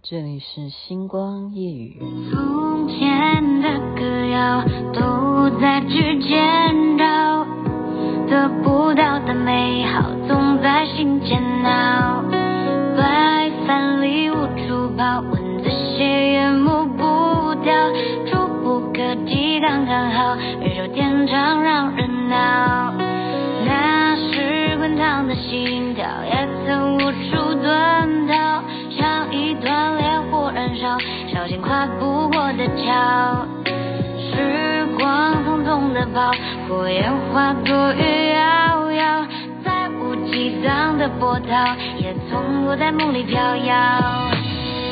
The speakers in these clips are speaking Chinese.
这里是星光夜雨。从前的歌谣都在指尖绕，得不到的美好总在心间挠。时光匆匆地跑，火焰化作雨遥遥，再无激荡的波涛，也从不在梦里飘摇。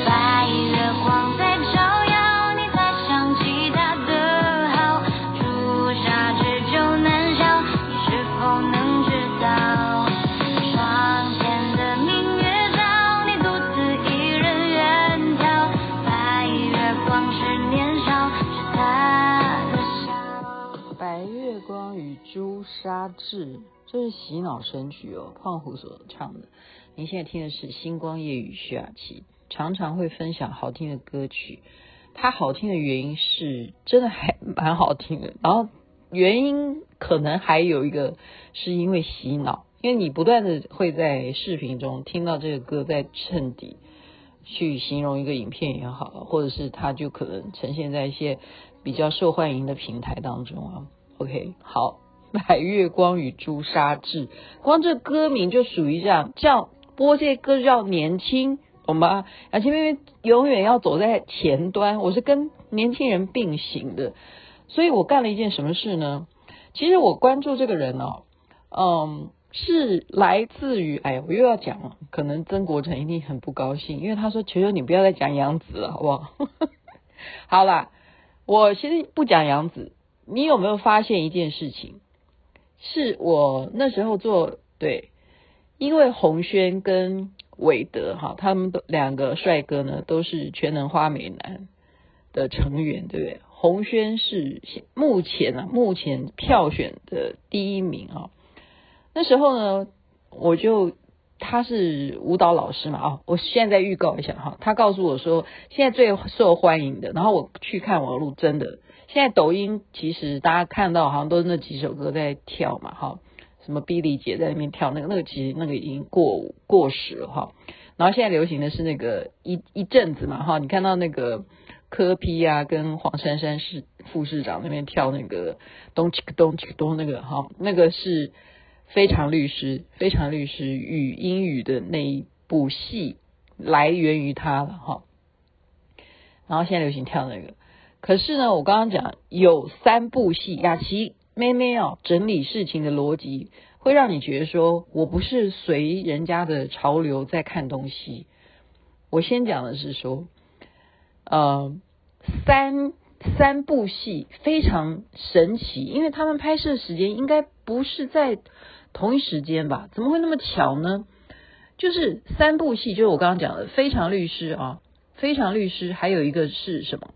白月光志，这是洗脑神曲哦，胖虎所唱的。您现在听的是星光夜雨徐雅琪，常常会分享好听的歌曲。它好听的原因是真的还蛮好听的，然后原因可能还有一个是因为洗脑，因为你不断的会在视频中听到这个歌在衬底去形容一个影片也好，或者是它就可能呈现在一些比较受欢迎的平台当中啊。OK，好。白月光与朱砂痣，光这歌名就属于这样，叫播这些歌叫年轻，懂吗？雅琪妹妹永远要走在前端，我是跟年轻人并行的，所以我干了一件什么事呢？其实我关注这个人哦，嗯，是来自于，哎呀，我又要讲了，可能曾国成一定很不高兴，因为他说：“求求你不要再讲杨紫了，好不好？” 好啦，我其实不讲杨紫，你有没有发现一件事情？是我那时候做对，因为洪轩跟韦德哈，他们都两个帅哥呢，都是全能花美男的成员，对不对？洪轩是目前啊，目前票选的第一名啊。那时候呢，我就他是舞蹈老师嘛，啊，我现在预告一下哈，他告诉我说，现在最受欢迎的，然后我去看网路，真的。现在抖音其实大家看到好像都是那几首歌在跳嘛，哈，什么 Billy 姐在那边跳那个那个其实那个已经过过时了哈，然后现在流行的是那个一一阵子嘛哈，你看到那个柯批啊跟黄珊珊市副市长那边跳那个咚叽咚叽咚那个哈，那个是非常律师非常律师与英语的那一部戏来源于他了哈，然后现在流行跳那个。可是呢，我刚刚讲有三部戏，雅琪妹妹哦，整理事情的逻辑会让你觉得说，我不是随人家的潮流在看东西。我先讲的是说，呃，三三部戏非常神奇，因为他们拍摄时间应该不是在同一时间吧？怎么会那么巧呢？就是三部戏，就是我刚刚讲的《非常律师》啊，《非常律师》，还有一个是什么？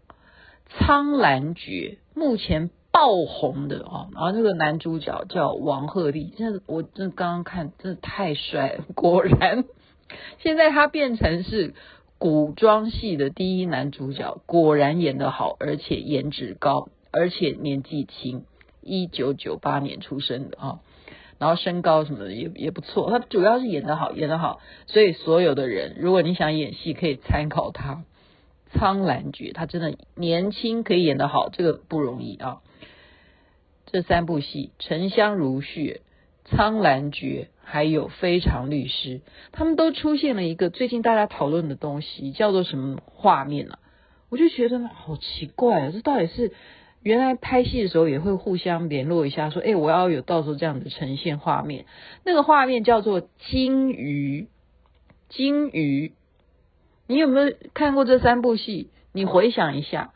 苍兰诀目前爆红的哦，然后这个男主角叫王鹤棣，真的，我真刚刚看，真的太帅了。果然，现在他变成是古装戏的第一男主角，果然演得好，而且颜值高，而且年纪轻，一九九八年出生的啊，然后身高什么的也也不错。他主要是演得好，演得好，所以所有的人，如果你想演戏，可以参考他。苍兰诀，他真的年轻，可以演得好，这个不容易啊。这三部戏《沉香如屑》、《苍兰诀》还有《非常律师》，他们都出现了一个最近大家讨论的东西，叫做什么画面啊？我就觉得好奇怪啊，这到底是原来拍戏的时候也会互相联络一下，说，哎，我要有到时候这样子呈现画面。那个画面叫做金鱼，金鱼。你有没有看过这三部戏？你回想一下，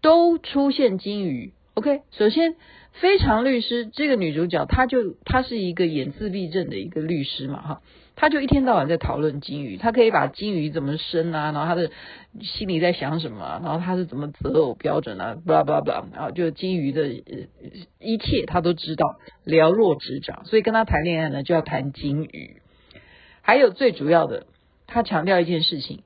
都出现金鱼。OK，首先《非常律师》这个女主角，她就她是一个演自闭症的一个律师嘛，哈，她就一天到晚在讨论金鱼，她可以把金鱼怎么生啊，然后她的心里在想什么，然后她是怎么择偶标准啊，blah blah blah，然后就金鱼的一切她都知道，了若指掌。所以跟她谈恋爱呢，就要谈金鱼。还有最主要的，她强调一件事情。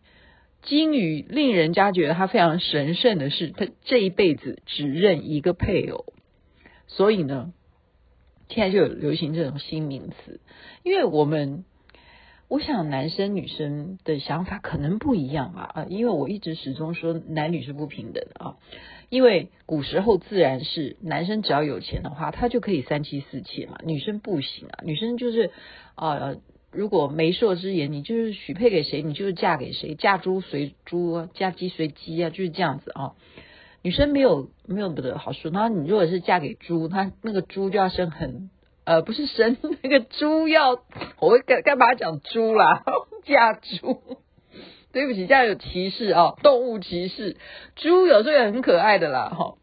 金鱼令人家觉得他非常神圣的是，他这一辈子只认一个配偶，所以呢，现在就有流行这种新名词，因为我们。我想男生女生的想法可能不一样吧，啊，因为我一直始终说男女是不平等的啊，因为古时候自然是男生只要有钱的话，他就可以三妻四妾嘛，女生不行啊，女生就是啊，如果媒妁之言，你就是许配给谁，你就是嫁给谁，嫁猪随猪，嫁鸡随鸡啊，就是这样子啊，女生没有没有的好说，那你如果是嫁给猪，他那个猪就要生很。呃，不是生那个猪要，我会干干嘛讲猪啦？嫁猪，对不起，这样有歧视、哦，动物歧视。猪有时候也很可爱的啦，哈、哦。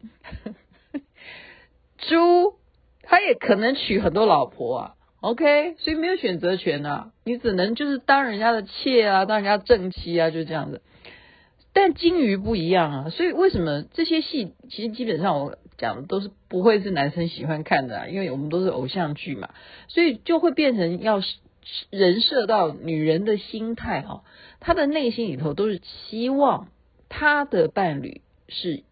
猪他也可能娶很多老婆啊，OK，所以没有选择权啊，你只能就是当人家的妾啊，当人家正妻啊，就这样子。但金鱼不一样啊，所以为什么这些戏其实基本上我。讲的都是不会是男生喜欢看的啊，因为我们都是偶像剧嘛，所以就会变成要人设到女人的心态哈，她的内心里头都是希望她的伴侣是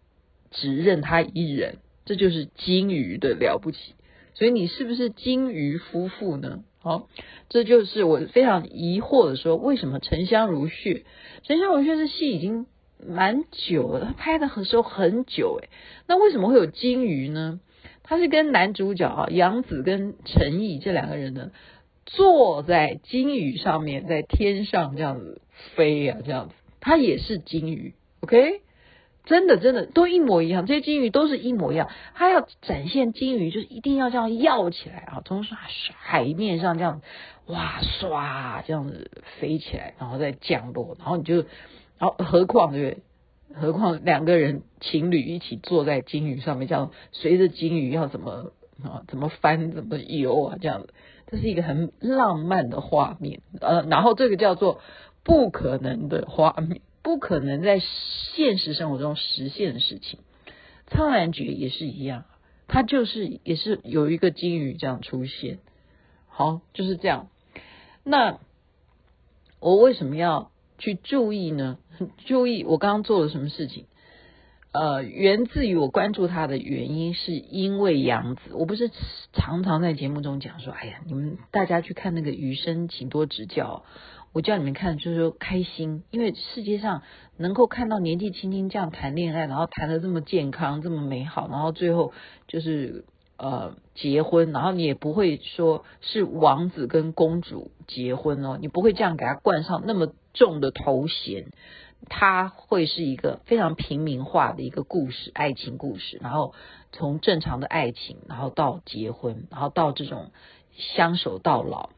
只认她一人，这就是金鱼的了不起。所以你是不是金鱼夫妇呢？好，这就是我非常疑惑的说，为什么沉香如屑？沉香如屑这戏已经。蛮久了，他拍的时候很久诶，那为什么会有金鱼呢？他是跟男主角啊杨紫跟陈毅这两个人呢，坐在金鱼上面，在天上这样子飞呀、啊，这样子，他也是金鱼，OK，真的真的都一模一样，这些金鱼都是一模一样。他要展现金鱼，就是一定要这样跃起来啊，从海面上这样哇唰这样子飞起来，然后再降落，然后你就。然后何况对不对？何况两个人情侣一起坐在金鱼上面，这样随着金鱼要怎么啊，怎么翻，怎么游啊，这样子，这是一个很浪漫的画面。呃，然后这个叫做不可能的画面，不可能在现实生活中实现的事情。《苍兰诀》也是一样，它就是也是有一个金鱼这样出现。好，就是这样。那我为什么要？去注意呢？注意我刚刚做了什么事情？呃，源自于我关注他的原因，是因为杨紫。我不是常常在节目中讲说，哎呀，你们大家去看那个《余生，请多指教》。我叫你们看，就是说开心，因为世界上能够看到年纪轻轻这样谈恋爱，然后谈得这么健康、这么美好，然后最后就是。呃，结婚，然后你也不会说是王子跟公主结婚哦，你不会这样给他冠上那么重的头衔，他会是一个非常平民化的一个故事，爱情故事，然后从正常的爱情，然后到结婚，然后到这种相守到老，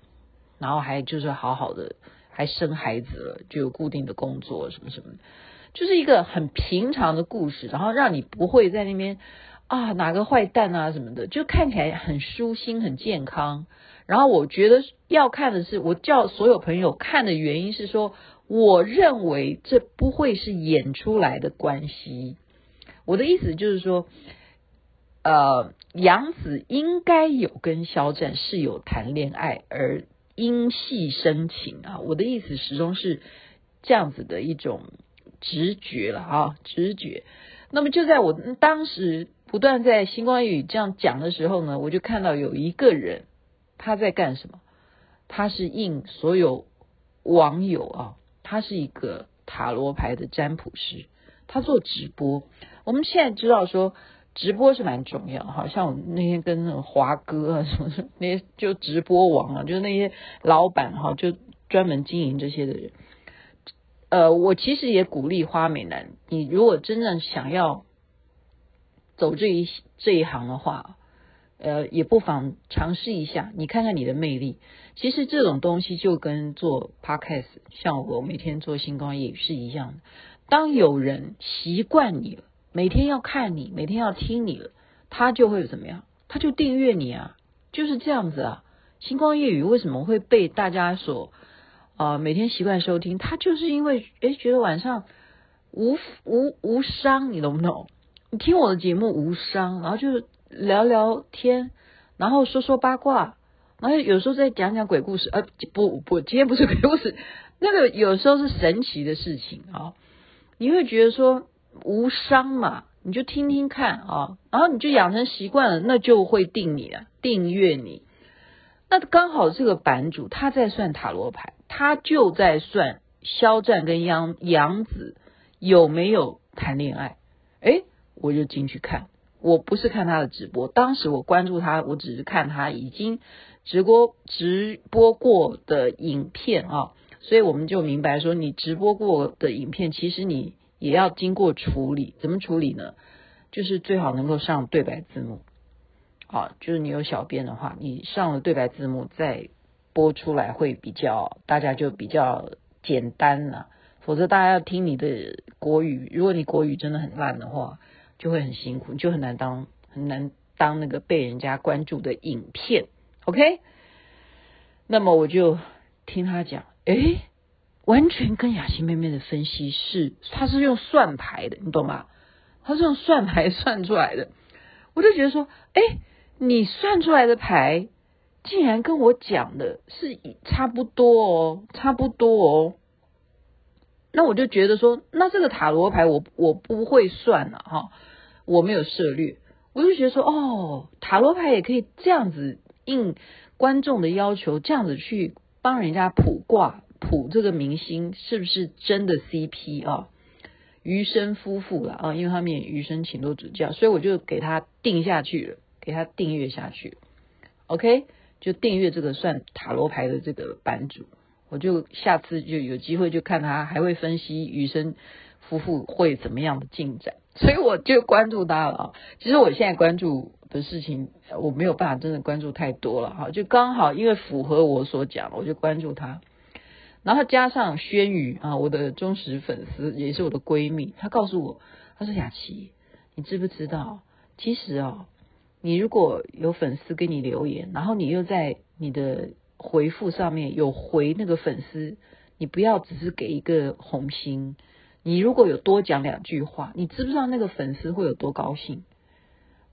然后还就是好好的，还生孩子了，就有固定的工作什么什么，就是一个很平常的故事，然后让你不会在那边。啊，哪个坏蛋啊什么的，就看起来很舒心、很健康。然后我觉得要看的是，我叫所有朋友看的原因是说，我认为这不会是演出来的关系。我的意思就是说，呃，杨紫应该有跟肖战是有谈恋爱而因戏生情啊。我的意思始终是这样子的一种直觉了啊，直觉。那么就在我当时。不断在星光雨这样讲的时候呢，我就看到有一个人他在干什么？他是应所有网友啊，他是一个塔罗牌的占卜师，他做直播。我们现在知道说直播是蛮重要，好像我那天跟那个华哥啊什么那些就直播王啊，就是那些老板哈，就专门经营这些的人。呃，我其实也鼓励花美男，你如果真正想要。走这一这一行的话，呃，也不妨尝试一下，你看看你的魅力。其实这种东西就跟做 podcast，像我每天做星光也是一样的。当有人习惯你了，每天要看你，每天要听你了，他就会怎么样？他就订阅你啊，就是这样子啊。星光夜雨为什么会被大家所啊、每天习惯收听？他就是因为诶觉得晚上无无无伤，你懂不懂？你听我的节目无伤，然后就聊聊天，然后说说八卦，然后有时候再讲讲鬼故事。呃，不不，今天不是鬼故事，那个有时候是神奇的事情啊，你会觉得说无伤嘛，你就听听看啊，然后你就养成习惯了，那就会订你了，订阅你。那刚好这个版主他在算塔罗牌，他就在算肖战跟杨杨紫有没有谈恋爱。诶，我就进去看，我不是看他的直播，当时我关注他，我只是看他已经直播直播过的影片啊。所以我们就明白说，你直播过的影片，其实你也要经过处理。怎么处理呢？就是最好能够上对白字幕，好，就是你有小编的话，你上了对白字幕再播出来会比较，大家就比较简单了。否则大家要听你的国语，如果你国语真的很烂的话，就会很辛苦，就很难当很难当那个被人家关注的影片。OK，那么我就听他讲。诶，完全跟雅琪妹妹的分析是，她是用算牌的，你懂吗？她是用算牌算出来的，我就觉得说，诶，你算出来的牌竟然跟我讲的是差不多哦，差不多哦。那我就觉得说，那这个塔罗牌我我不会算了哈，我没有涉猎，我就觉得说，哦，塔罗牌也可以这样子应观众的要求，这样子去。帮人家卜卦，普这个明星是不是真的 CP 啊？余生夫妇了啊，因为他们也余生请多指教，所以我就给他定下去了，给他订阅下去。OK，就订阅这个算塔罗牌的这个版主，我就下次就有机会就看他还会分析余生夫妇会怎么样的进展，所以我就关注他了啊。其实我现在关注。的事情我没有办法真的关注太多了哈，就刚好因为符合我所讲，我就关注他，然后加上轩宇啊，我的忠实粉丝也是我的闺蜜，她告诉我，她说雅琪，你知不知道，其实啊，你如果有粉丝给你留言，然后你又在你的回复上面有回那个粉丝，你不要只是给一个红心，你如果有多讲两句话，你知不知道那个粉丝会有多高兴？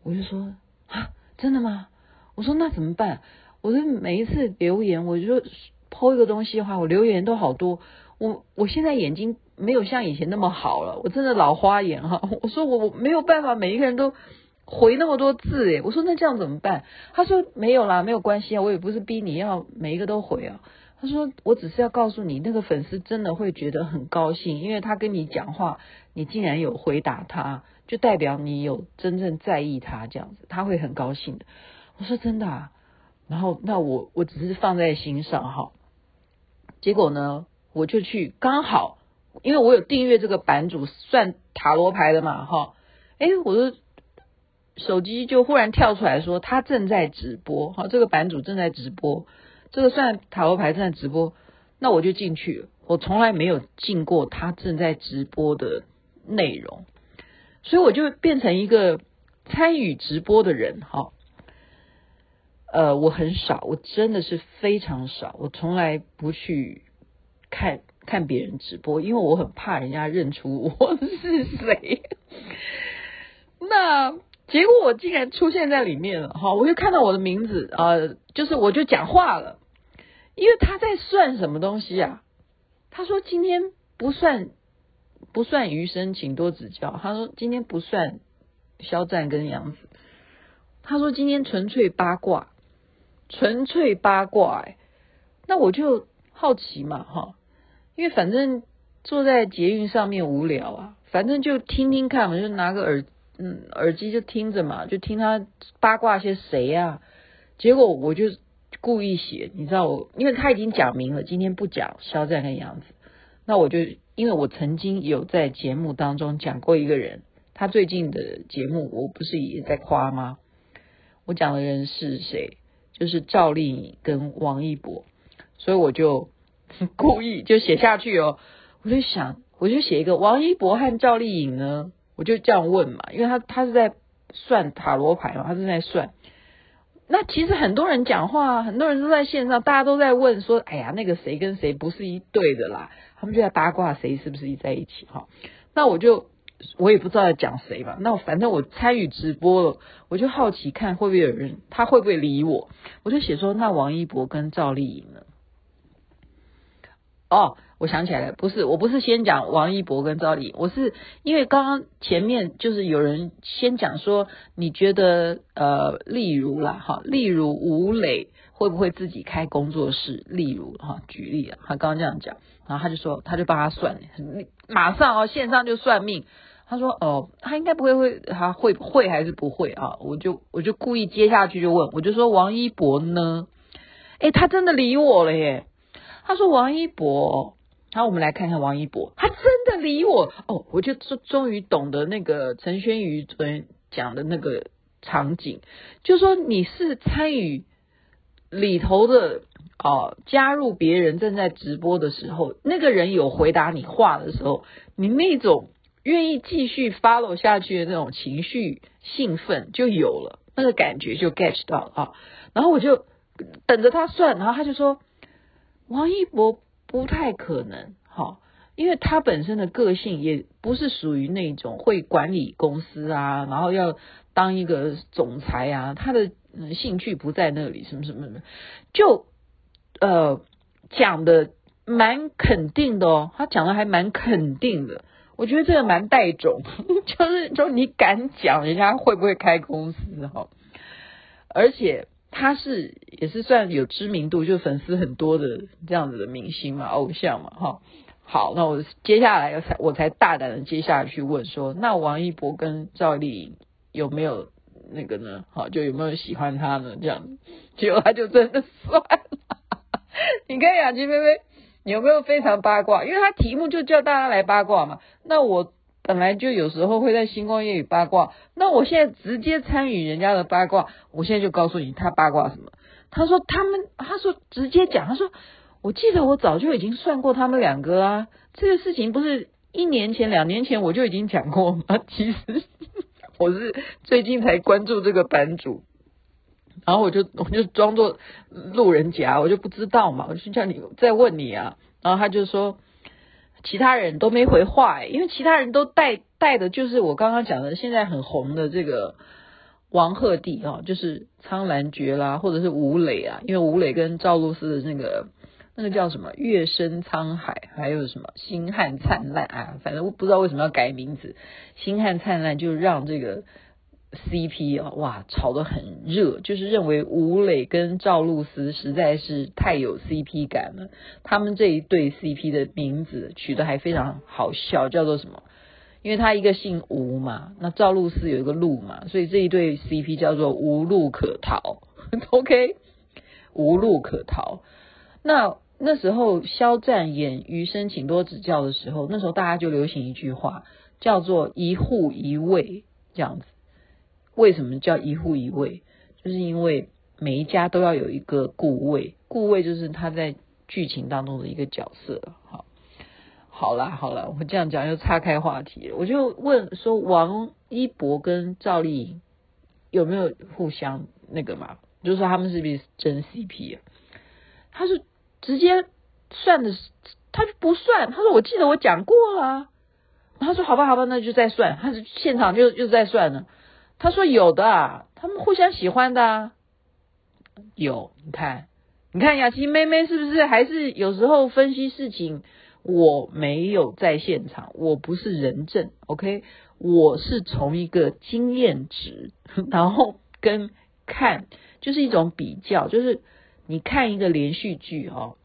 我就说。啊，真的吗？我说那怎么办？我说每一次留言，我就 po 一个东西的话，我留言都好多。我我现在眼睛没有像以前那么好了，我真的老花眼哈。我说我我没有办法，每一个人都回那么多字诶。我说那这样怎么办？他说没有啦，没有关系啊，我也不是逼你要每一个都回啊。他说我只是要告诉你，那个粉丝真的会觉得很高兴，因为他跟你讲话，你竟然有回答他。就代表你有真正在意他这样子，他会很高兴的。我说真的啊，然后那我我只是放在心上哈。结果呢，我就去刚好，因为我有订阅这个版主算塔罗牌的嘛哈。诶，我的手机就忽然跳出来说他正在直播哈，这个版主正在直播，这个算塔罗牌正在直播，那我就进去。我从来没有进过他正在直播的内容。所以我就变成一个参与直播的人哈，呃，我很少，我真的是非常少，我从来不去看看别人直播，因为我很怕人家认出我是谁。那结果我竟然出现在里面了哈，我就看到我的名字呃，就是我就讲话了，因为他在算什么东西啊？他说今天不算。不算余生，请多指教。他说今天不算肖战跟杨紫。他说今天纯粹八卦，纯粹八卦。哎，那我就好奇嘛，哈，因为反正坐在捷运上面无聊啊，反正就听听看嘛，就拿个耳嗯耳机就听着嘛，就听他八卦些谁呀。结果我就故意写，你知道我，因为他已经讲明了，今天不讲肖战跟杨紫，那我就。因为我曾经有在节目当中讲过一个人，他最近的节目我不是也在夸吗？我讲的人是谁？就是赵丽颖跟王一博，所以我就 故意就写下去哦。我就想，我就写一个王一博和赵丽颖呢，我就这样问嘛，因为他他是在算塔罗牌嘛，他是在算。那其实很多人讲话，很多人都在线上，大家都在问说，哎呀，那个谁跟谁不是一对的啦。他们就在八卦谁是不是一在一起哈，那我就我也不知道要讲谁吧，那反正我参与直播了，我就好奇看会不会有人，他会不会理我，我就写说那王一博跟赵丽颖呢？哦，我想起来了，不是，我不是先讲王一博跟赵丽颖，我是因为刚刚前面就是有人先讲说，你觉得呃，例如啦，哈，例如吴磊会不会自己开工作室？例如哈，举例啊，他刚刚这样讲，然后他就说，他就帮他算，马上哦，线上就算命，他说哦，他应该不会会，他会会还是不会啊？我就我就故意接下去就问，我就说王一博呢？诶，他真的理我了耶，他说王一博。好，我们来看看王一博，他真的理我哦，我就终终于懂得那个陈轩瑜昨天讲的那个场景，就说你是参与里头的哦，加入别人正在直播的时候，那个人有回答你话的时候，你那种愿意继续 follow 下去的那种情绪兴奋就有了，那个感觉就 get 到了啊，然后我就等着他算，然后他就说王一博。不太可能，哈，因为他本身的个性也不是属于那种会管理公司啊，然后要当一个总裁啊，他的兴趣不在那里，什么什么什么，就呃讲的蛮肯定的哦，他讲的还蛮肯定的，我觉得这个蛮带种，就是说你敢讲人家会不会开公司哈，而且。他是也是算有知名度，就粉丝很多的这样子的明星嘛，偶像嘛，哈。好，那我接下来才我才大胆的接下去问说，那王一博跟赵丽颖有没有那个呢？好，就有没有喜欢他呢？这样，结果他就真的算了。你看雅琪妹妹，你有没有非常八卦？因为他题目就叫大家来八卦嘛。那我。本来就有时候会在星光夜语八卦，那我现在直接参与人家的八卦，我现在就告诉你他八卦什么。他说他们，他说直接讲，他说我记得我早就已经算过他们两个啦，这个事情不是一年前、两年前我就已经讲过吗？其实我是最近才关注这个版主，然后我就我就装作路人甲，我就不知道嘛，我就叫你再问你啊，然后他就说。其他人都没回话，因为其他人都带带的就是我刚刚讲的现在很红的这个王鹤棣啊，就是苍兰诀啦，或者是吴磊啊，因为吴磊跟赵露思的那个那个叫什么月升沧海，还有什么星汉灿烂啊，反正我不知道为什么要改名字，星汉灿烂就让这个。CP 啊，哇，炒得很热，就是认为吴磊跟赵露思实在是太有 CP 感了。他们这一对 CP 的名字取得还非常好笑，叫做什么？因为他一个姓吴嘛，那赵露思有一个露嘛，所以这一对 CP 叫做无路可逃。OK，无路可逃。那那时候肖战演《余生，请多指教》的时候，那时候大家就流行一句话，叫做一户一卫这样子。为什么叫一户一卫？就是因为每一家都要有一个顾卫，顾卫就是他在剧情当中的一个角色。好，好啦，好啦，我这样讲又岔开话题了。我就问说，王一博跟赵丽颖有没有互相那个嘛？就是说他们是不是真 CP 啊？他是直接算的，他就不算。他说我记得我讲过了。他说好吧，好吧，那就再算。他是现场就又在算了。他说有的啊，他们互相喜欢的啊，有，你看，你看雅琪妹妹是不是还是有时候分析事情？我没有在现场，我不是人证，OK，我是从一个经验值，然后跟看就是一种比较，就是你看一个连续剧哦，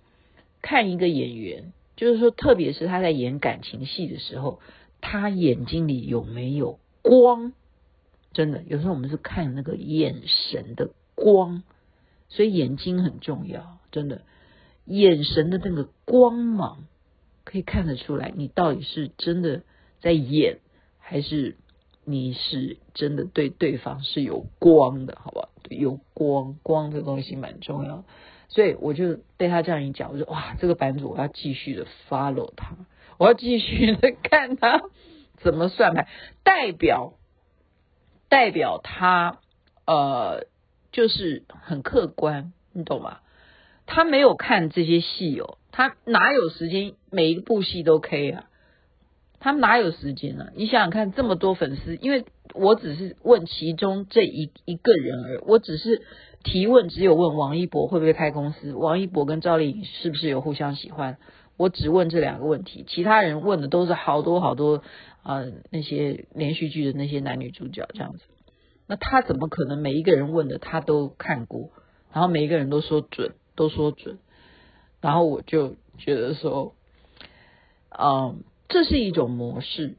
看一个演员，就是说，特别是他在演感情戏的时候，他眼睛里有没有光？真的，有时候我们是看那个眼神的光，所以眼睛很重要。真的，眼神的那个光芒可以看得出来，你到底是真的在演，还是你是真的对对方是有光的，好不好？有光，光这个东西蛮重要。所以我就被他这样一讲，我说哇，这个版主我要继续的 follow 他，我要继续的看他怎么算牌，代表。代表他，呃，就是很客观，你懂吗？他没有看这些戏哦，他哪有时间每一部戏都 K 啊？他哪有时间呢、啊？你想想看，这么多粉丝，因为我只是问其中这一一个人而已，我只是提问，只有问王一博会不会开公司，王一博跟赵丽颖是不是有互相喜欢，我只问这两个问题，其他人问的都是好多好多、呃、那些连续剧的那些男女主角这样子。那他怎么可能每一个人问的他都看过，然后每一个人都说准，都说准，然后我就觉得说，嗯，这是一种模式。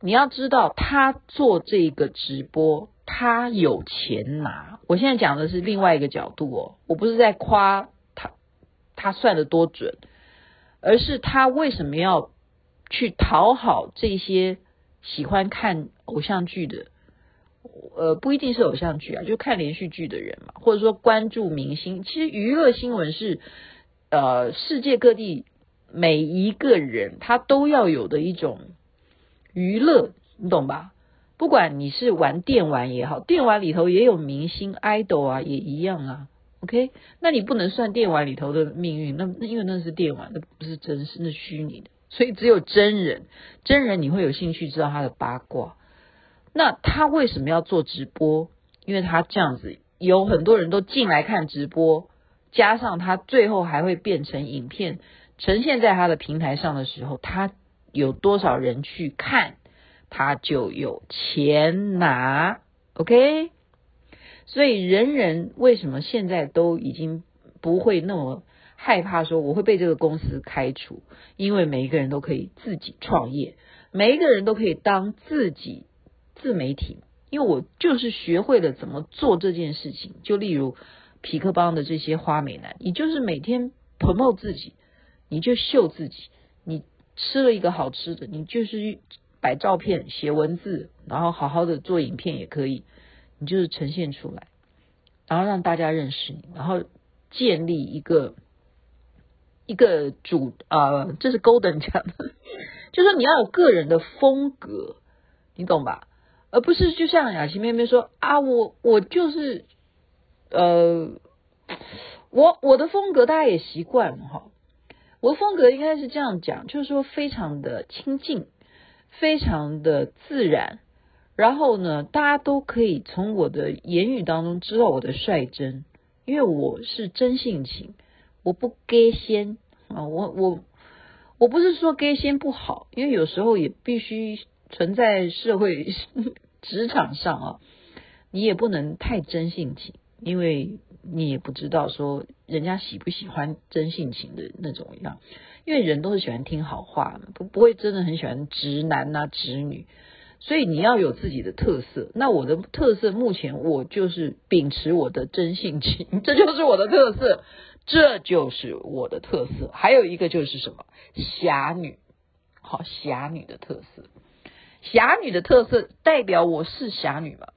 你要知道，他做这个直播，他有钱拿。我现在讲的是另外一个角度哦，我不是在夸他，他算的多准，而是他为什么要去讨好这些喜欢看偶像剧的。呃，不一定是偶像剧啊，就看连续剧的人嘛，或者说关注明星。其实娱乐新闻是呃世界各地每一个人他都要有的一种娱乐，你懂吧？不管你是玩电玩也好，电玩里头也有明星 idol 啊，也一样啊。OK，那你不能算电玩里头的命运，那那因为那是电玩，那不是真实，那是虚拟的。所以只有真人，真人你会有兴趣知道他的八卦。那他为什么要做直播？因为他这样子有很多人都进来看直播，加上他最后还会变成影片呈现在他的平台上的时候，他有多少人去看，他就有钱拿。OK，所以人人为什么现在都已经不会那么害怕说我会被这个公司开除？因为每一个人都可以自己创业，每一个人都可以当自己。自媒体，因为我就是学会了怎么做这件事情。就例如痞客邦的这些花美男，你就是每天 promote 自己，你就秀自己。你吃了一个好吃的，你就是摆照片、写文字，然后好好的做影片也可以。你就是呈现出来，然后让大家认识你，然后建立一个一个主啊、这是 Golden 讲的，就是说你要有个人的风格，你懂吧？而不是就像雅琪妹妹说啊，我我就是呃，我我的风格大家也习惯了哈。我的风格应该是这样讲，就是说非常的亲近，非常的自然。然后呢，大家都可以从我的言语当中知道我的率真，因为我是真性情，我不假仙啊。我我我不是说假仙不好，因为有时候也必须。存在社会 职场上啊，你也不能太真性情，因为你也不知道说人家喜不喜欢真性情的那种样，因为人都是喜欢听好话，不不会真的很喜欢直男啊直女，所以你要有自己的特色。那我的特色目前我就是秉持我的真性情，这就是我的特色，这就是我的特色。还有一个就是什么侠女，好侠女的特色。侠女的特色代表我是侠女嘛？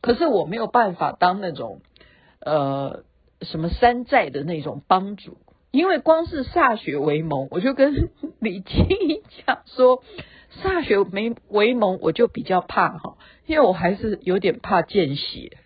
可是我没有办法当那种呃什么山寨的那种帮主，因为光是歃血为盟，我就跟 李静怡讲说，歃血为为盟我就比较怕哈，因为我还是有点怕见血，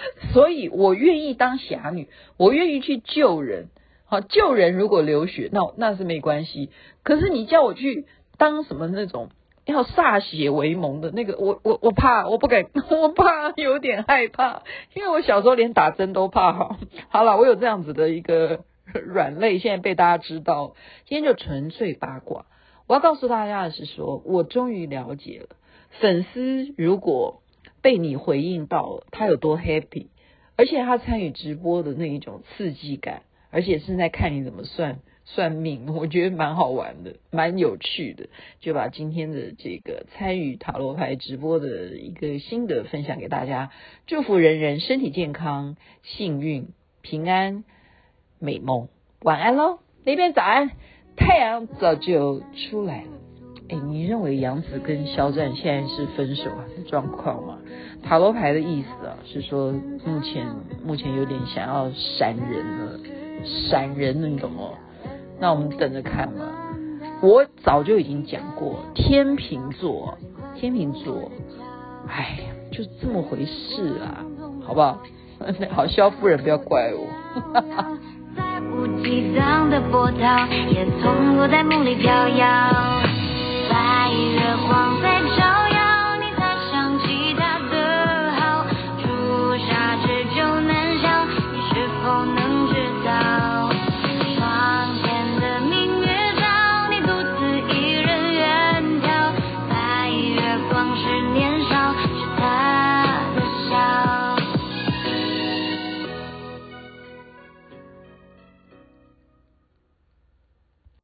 所以我愿意当侠女，我愿意去救人，好救人如果流血那那是没关系，可是你叫我去当什么那种。要歃血为盟的那个，我我我怕，我不敢，我怕，有点害怕，因为我小时候连打针都怕。哈，好了，我有这样子的一个软肋，现在被大家知道。今天就纯粹八卦。我要告诉大家的是说，我终于了解了粉丝如果被你回应到了，他有多 happy，而且他参与直播的那一种刺激感，而且是在看你怎么算。算命，我觉得蛮好玩的，蛮有趣的，就把今天的这个参与塔罗牌直播的一个心得分享给大家。祝福人人身体健康、幸运、平安、美梦。晚安喽，那边早安，太阳早就出来了。哎，你认为杨紫跟肖战现在是分手还是状况吗？塔罗牌的意思啊，是说目前目前有点想要闪人了，闪人了，你懂吗？那我们等着看吧。我早就已经讲过，天秤座，天秤座，哎呀，就这么回事啊，好不好？好，萧夫人不要怪我。在无极藏的波涛，也从不在梦里飘摇。你月光在照